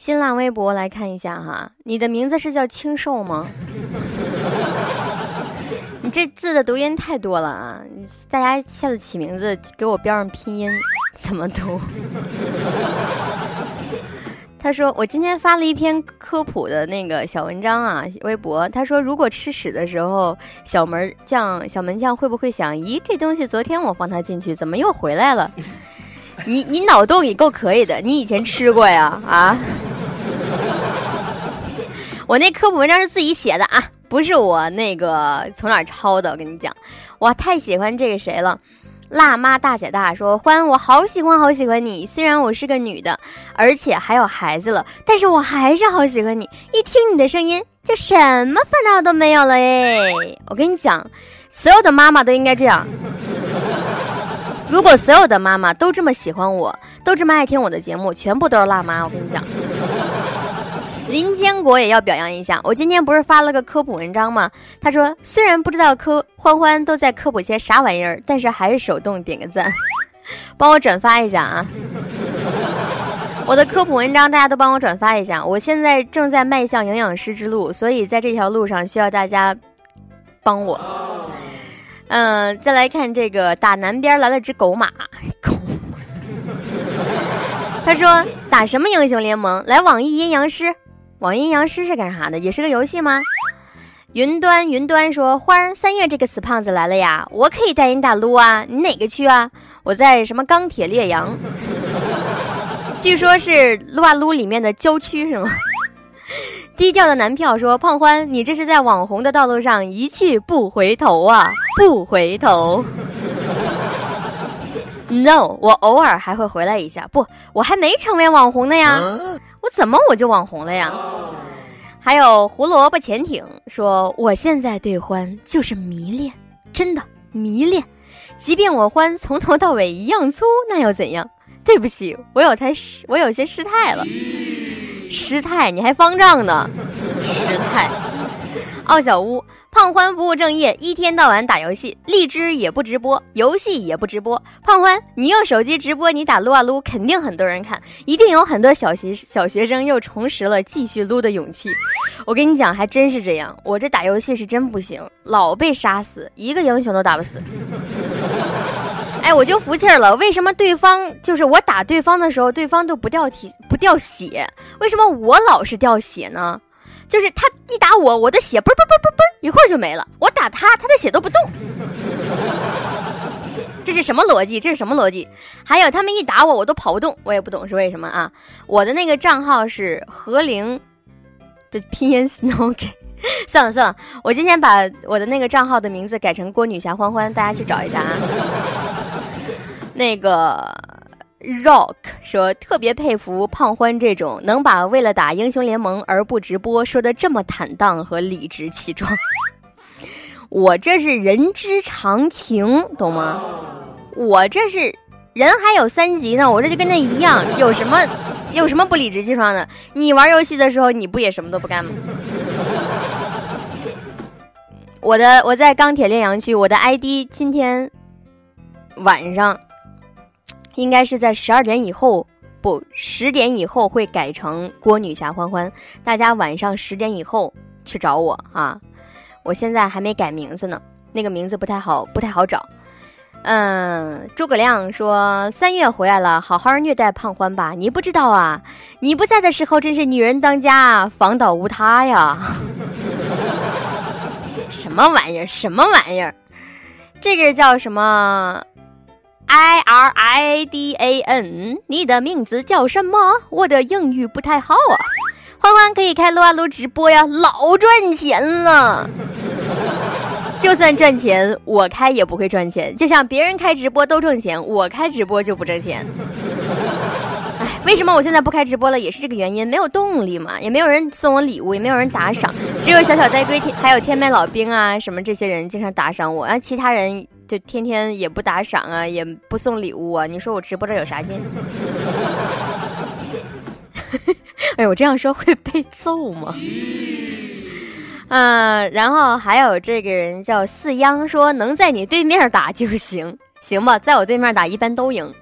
新浪微博来看一下哈，你的名字是叫清瘦吗？你这字的读音太多了啊！大家下次起名字给我标上拼音怎么读？他说我今天发了一篇科普的那个小文章啊，微博。他说如果吃屎的时候，小门将小门将会不会想，咦，这东西昨天我放它进去，怎么又回来了？你你脑洞也够可以的，你以前吃过呀？啊？我那科普文章是自己写的啊，不是我那个从哪抄的。我跟你讲，我太喜欢这个谁了，辣妈大姐大说欢，我好喜欢好喜欢你。虽然我是个女的，而且还有孩子了，但是我还是好喜欢你。一听你的声音，就什么烦恼都没有了哎。我跟你讲，所有的妈妈都应该这样。如果所有的妈妈都这么喜欢我，都这么爱听我的节目，全部都是辣妈。我跟你讲。林坚果也要表扬一下，我今天不是发了个科普文章吗？他说虽然不知道科欢欢都在科普些啥玩意儿，但是还是手动点个赞，帮我转发一下啊！我的科普文章大家都帮我转发一下，我现在正在迈向营养师之路，所以在这条路上需要大家帮我。嗯，再来看这个打南边来了只狗马，狗。他说打什么英雄联盟？来网易阴阳师。网阴阳师是干啥的？也是个游戏吗？云端云端说花儿三月这个死胖子来了呀，我可以带你打撸啊，你哪个区啊？我在什么钢铁烈阳？据说是撸啊撸里面的郊区是吗？低调的男票说胖欢，你这是在网红的道路上一去不回头啊，不回头。No，我偶尔还会回来一下，不，我还没成为网红呢呀。我怎么我就网红了呀？还有胡萝卜潜艇说，我现在对欢就是迷恋，真的迷恋。即便我欢从头到尾一样粗，那又怎样？对不起，我有太失，我有些失态了。失态？你还方丈呢？失态。奥小屋。胖欢不务正业，一天到晚打游戏，荔枝也不直播，游戏也不直播。胖欢，你用手机直播，你打撸啊撸，肯定很多人看，一定有很多小学小学生又重拾了继续撸的勇气。我跟你讲，还真是这样，我这打游戏是真不行，老被杀死，一个英雄都打不死。哎，我就服气了，为什么对方就是我打对方的时候，对方都不掉体不掉血，为什么我老是掉血呢？就是他一打我，我的血嘣嘣嘣嘣嘣，一会儿就没了。我打他，他的血都不动。这是什么逻辑？这是什么逻辑？还有他们一打我，我都跑不动，我也不懂是为什么啊？我的那个账号是何灵的拼音 snow。算了算了，我今天把我的那个账号的名字改成郭女侠欢欢，大家去找一下啊。那个。Rock 说：“特别佩服胖欢这种能把为了打英雄联盟而不直播说的这么坦荡和理直气壮。我这是人之常情，懂吗？我这是人还有三级呢，我这就跟那一样，有什么有什么不理直气壮的？你玩游戏的时候，你不也什么都不干吗？我的我在钢铁炼阳区，我的 ID 今天晚上。”应该是在十二点以后，不，十点以后会改成郭女侠欢欢。大家晚上十点以后去找我啊！我现在还没改名字呢，那个名字不太好，不太好找。嗯，诸葛亮说三月回来了，好好虐待胖欢吧。你不知道啊，你不在的时候真是女人当家，房倒无他呀。什么玩意儿？什么玩意儿？这个叫什么？I R I D A N，你的名字叫什么？我的英语不太好啊。欢欢可以开撸啊撸直播呀，老赚钱了。就算赚钱，我开也不会赚钱。就像别人开直播都挣钱，我开直播就不挣钱。为什么我现在不开直播了？也是这个原因，没有动力嘛，也没有人送我礼物，也没有人打赏，只有小小呆龟还有天麦老兵啊什么这些人经常打赏我，啊，其他人。就天天也不打赏啊，也不送礼物啊，你说我直播这有啥劲？哎，我这样说会被揍吗？嗯，然后还有这个人叫四央，说能在你对面打就行，行吧，在我对面打一般都赢。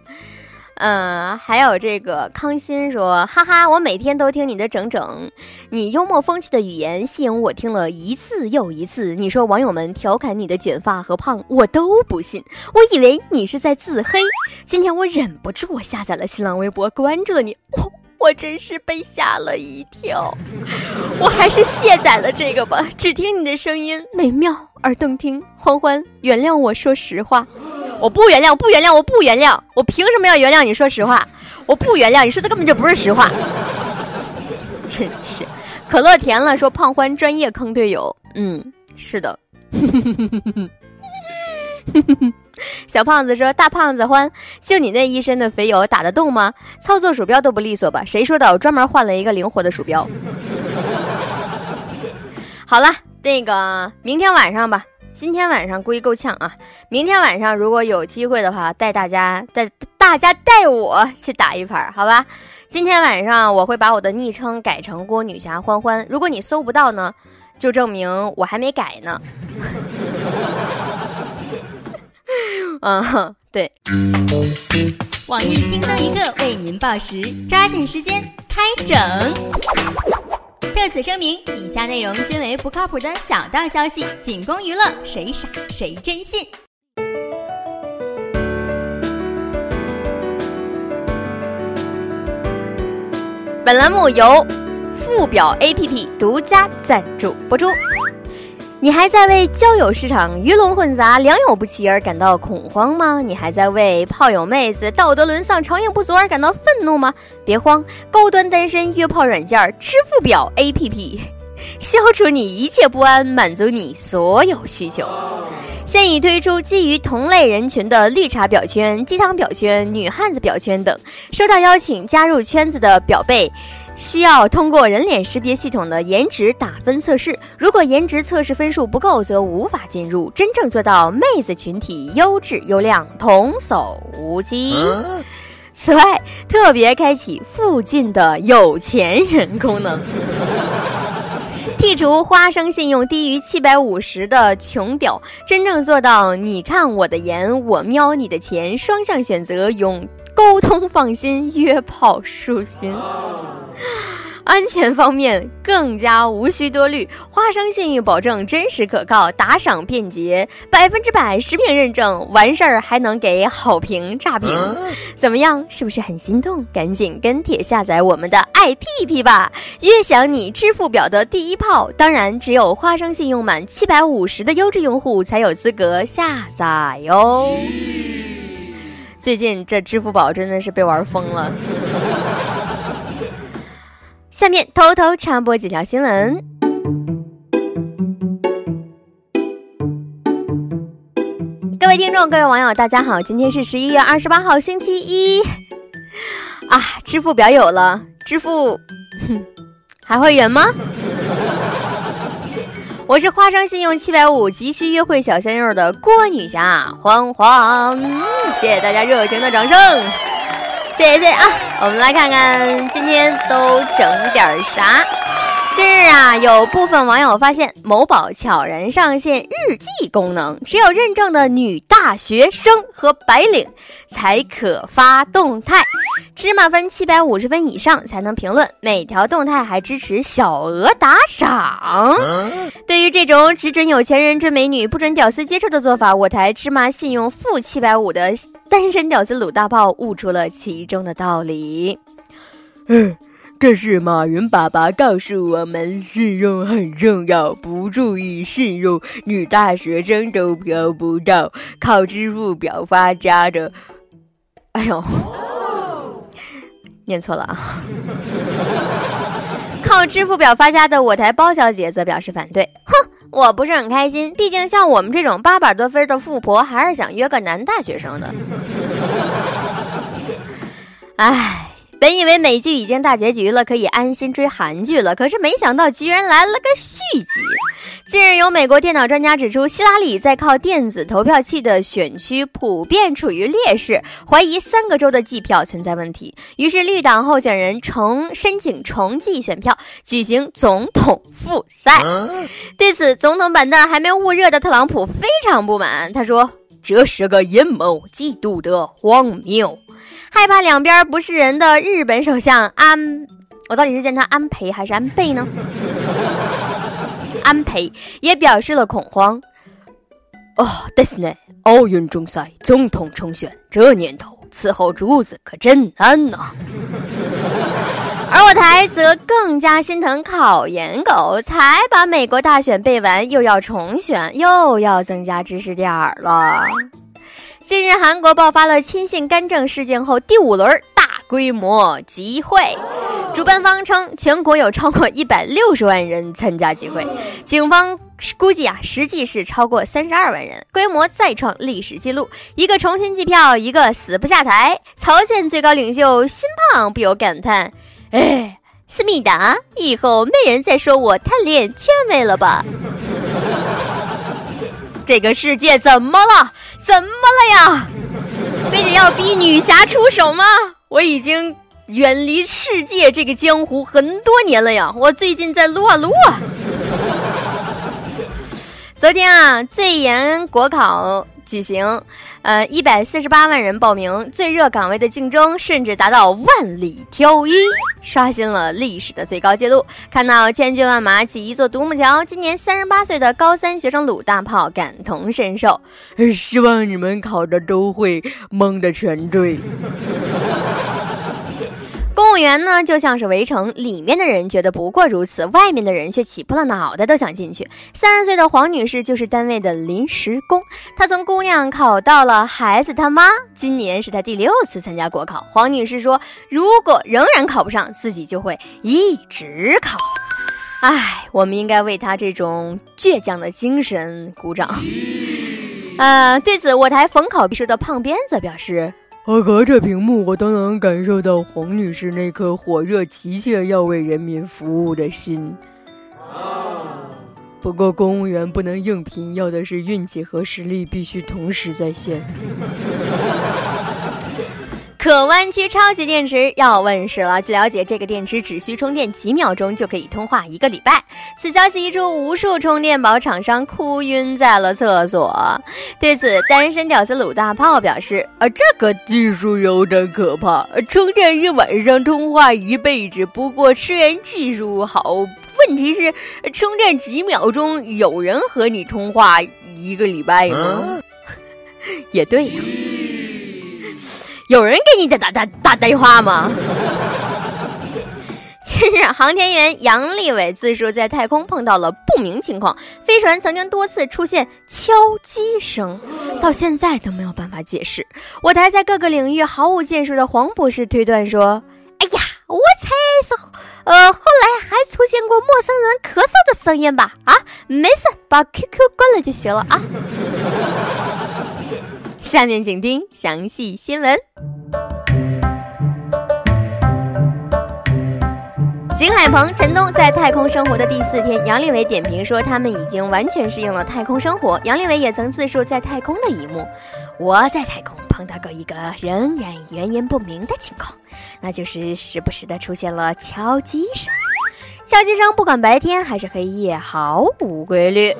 嗯，还有这个康欣说，哈哈，我每天都听你的整整，你幽默风趣的语言吸引我听了一次又一次。你说网友们调侃你的卷发和胖，我都不信，我以为你是在自黑。今天我忍不住，我下载了新浪微博，关注了你，我我真是被吓了一跳。我还是卸载了这个吧，只听你的声音，美妙而动听。欢欢，原谅我说实话。我不原谅，不原谅，我不原谅，我凭什么要原谅你？说实话，我不原谅你说的根本就不是实话，真是。可乐甜了，说胖欢专业坑队友，嗯，是的。小胖子说大胖子欢，就你那一身的肥油打得动吗？操作鼠标都不利索吧？谁说的？我专门换了一个灵活的鼠标。好了，那个明天晚上吧。今天晚上估计够呛啊！明天晚上如果有机会的话，带大家带大家带我去打一盘，好吧？今天晚上我会把我的昵称改成郭女侠欢欢。如果你搜不到呢，就证明我还没改呢。嗯，对。网易轻松一刻为您报时，抓紧时间开整。特此声明，以下内容均为不靠谱的小道消息，仅供娱乐，谁傻谁真信。本栏目由付表 APP 独家赞助播出。你还在为交友市场鱼龙混杂、良莠不齐而感到恐慌吗？你还在为炮友妹子道德沦丧、长硬不足而感到愤怒吗？别慌，高端单身约炮软件儿支付表 APP，消除你一切不安，满足你所有需求。现已推出基于同类人群的绿茶表圈、鸡汤表圈、女汉子表圈等，收到邀请加入圈子的表妹。需要通过人脸识别系统的颜值打分测试，如果颜值测试分数不够，则无法进入。真正做到妹子群体优质优良，童叟无欺。此外，特别开启附近的有钱人功能，剔除花生信用低于七百五十的穷屌，真正做到你看我的颜，我瞄你的钱，双向选择，用沟通放心，约炮舒心。安全方面更加无需多虑，花生信誉保证真实可靠，打赏便捷，百分之百实名认证，完事儿还能给好评差评，怎么样？是不是很心动？赶紧跟帖下载我们的爱屁屁吧，约享你支付表的第一炮。当然，只有花生信用满七百五十的优质用户才有资格下载哟。最近这支付宝真的是被玩疯了。下面偷偷插播几条新闻。各位听众，各位网友，大家好，今天是十一月二十八号，星期一。啊，支付表有了，支付，哼，还会员吗？我是花生信用七百五急需约会小鲜肉的郭女侠欢欢，谢谢大家热情的掌声。谢谢啊！我们来看看今天都整点啥。近日啊，有部分网友发现某宝悄然上线日记功能，只有认证的女大学生和白领才可发动态，芝麻分七百五十分以上才能评论，每条动态还支持小额打赏。对于这种只准有钱人追美女，不准屌丝接触的做法，我台芝麻信用负七百五的单身屌丝鲁大炮悟出了其中的道理。嗯。这是马云爸爸告诉我们，信用很重要，不注意信用，女大学生都嫖不到，靠支付表发家的。哎呦，念错了啊！靠支付表发家的我台包小姐则表示反对。哼，我不是很开心，毕竟像我们这种八百多分的富婆，还是想约个男大学生的。唉。本以为美剧已经大结局了，可以安心追韩剧了，可是没想到居然来了个续集。近日，有美国电脑专家指出，希拉里在靠电子投票器的选区普遍处于劣势，怀疑三个州的计票存在问题。于是，绿党候选人重申请重计选票，举行总统复赛。对此，总统板凳还没捂热的特朗普非常不满，他说：“这是个阴谋，极度的荒谬。”害怕两边不是人的日本首相安，我到底是叫他安培还是安倍呢？安培也表示了恐慌。哦，但是呢，奥运中赛、总统重选，这年头伺候主子可真难呐。而我台则更加心疼考研狗，才把美国大选背完，又要重选，又要增加知识点儿了。近日，韩国爆发了亲信干政事件后，第五轮大规模集会，主办方称全国有超过一百六十万人参加集会，警方估计啊，实际是超过三十二万人，规模再创历史记录。一个重新计票，一个死不下台。朝鲜最高领袖辛胖不由感叹：“哎，思密达，以后没人再说我贪恋权位了吧？”这个世界怎么了？怎么了呀？非得要逼女侠出手吗？我已经远离世界这个江湖很多年了呀！我最近在撸啊撸啊。昨天啊，最严国考举行。呃，一百四十八万人报名，最热岗位的竞争甚至达到万里挑一，刷新了历史的最高纪录。看到千军万马挤一座独木桥，今年三十八岁的高三学生鲁大炮感同身受，希望你们考的都会蒙的全对。公务员呢，就像是围城，里面的人觉得不过如此，外面的人却挤破了脑袋都想进去。三十岁的黄女士就是单位的临时工，她从姑娘考到了孩子他妈，今年是她第六次参加国考。黄女士说，如果仍然考不上，自己就会一直考。唉，我们应该为她这种倔强的精神鼓掌。呃，对此，我台逢考必输的胖鞭则表示。我隔着屏幕，我都能感受到黄女士那颗火热、急切要为人民服务的心。不过，公务员不能硬拼，要的是运气和实力必须同时在线。可弯曲超级电池要问世了。据了解，这个电池只需充电几秒钟就可以通话一个礼拜。此消息一出，无数充电宝厂商哭晕在了厕所。对此，单身屌丝鲁大炮表示：“啊，这个技术有点可怕，充电一晚上，通话一辈子。不过，虽然技术好，问题是充电几秒钟，有人和你通话一个礼拜吗？也对呀。”有人给你打打打打电话吗？近日，航天员杨利伟自述在太空碰到了不明情况，飞船曾经多次出现敲击声，到现在都没有办法解释。我台在各个领域毫无建树的黄博士推断说：“哎呀，我猜是，呃，后来还出现过陌生人咳嗽的声音吧？啊，没事，把 QQ 关了就行了啊。”下面请听详细新闻。景海鹏、陈东在太空生活的第四天，杨利伟点评说，他们已经完全适应了太空生活。杨利伟也曾自述在太空的一幕：我在太空碰到过一个仍然原因不明的情况，那就是时不时的出现了敲击声。敲击声不管白天还是黑夜，毫无规律。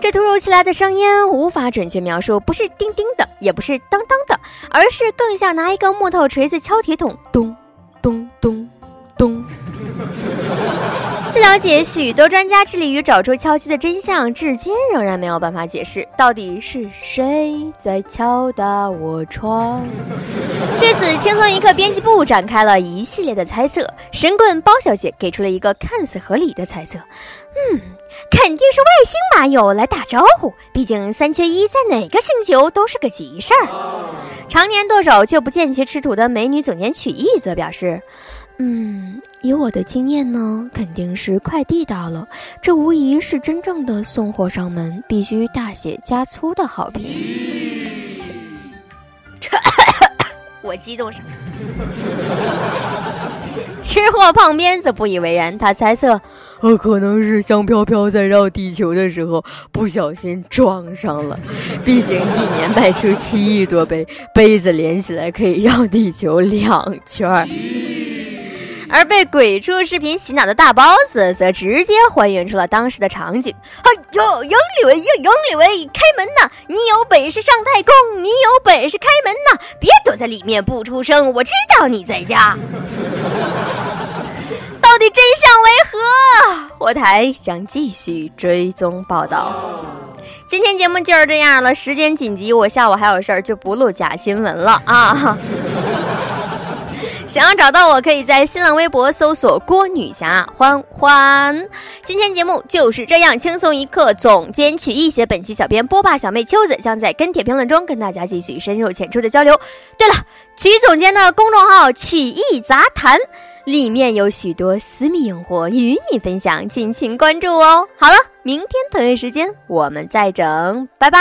这突如其来的声音无法准确描述，不是叮叮的，也不是当当的，而是更像拿一个木头锤子敲铁桶，咚咚咚。且，许多专家致力于找出敲击的真相，至今仍然没有办法解释到底是谁在敲打我窗。对此，轻松一刻编辑部展开了一系列的猜测。神棍包小姐给出了一个看似合理的猜测：嗯，肯定是外星马友来打招呼，毕竟三缺一在哪个星球都是个急事儿。常年剁手却不见其吃土的美女总监曲艺则表示。嗯，以我的经验呢，肯定是快递到了，这无疑是真正的送货上门，必须大写加粗的好评。我激动什么？吃货胖边则不以为然，他猜测，呃，可能是香飘飘在绕地球的时候不小心撞上了，毕竟一年卖出七亿多杯，杯子连起来可以绕地球两圈儿。而被鬼畜视频洗脑的大 boss 则直接还原出了当时的场景。哎呦，杨利伟呀，杨李维，开门呐！你有本事上太空，你有本事开门呐！别躲在里面不出声，我知道你在家。到底真相为何？我台将继续追踪报道。今天节目就是这样了，时间紧急，我下午还有事儿，就不录假新闻了啊。想要找到我，可以在新浪微博搜索“郭女侠欢欢”。今天节目就是这样，轻松一刻总监曲艺写，本期小编波霸小妹秋子将在跟帖评论中跟大家继续深入浅出的交流。对了，曲总监的公众号“曲艺杂谈”里面有许多私密硬货与你分享，敬请关注哦。好了，明天同一时间我们再整，拜拜。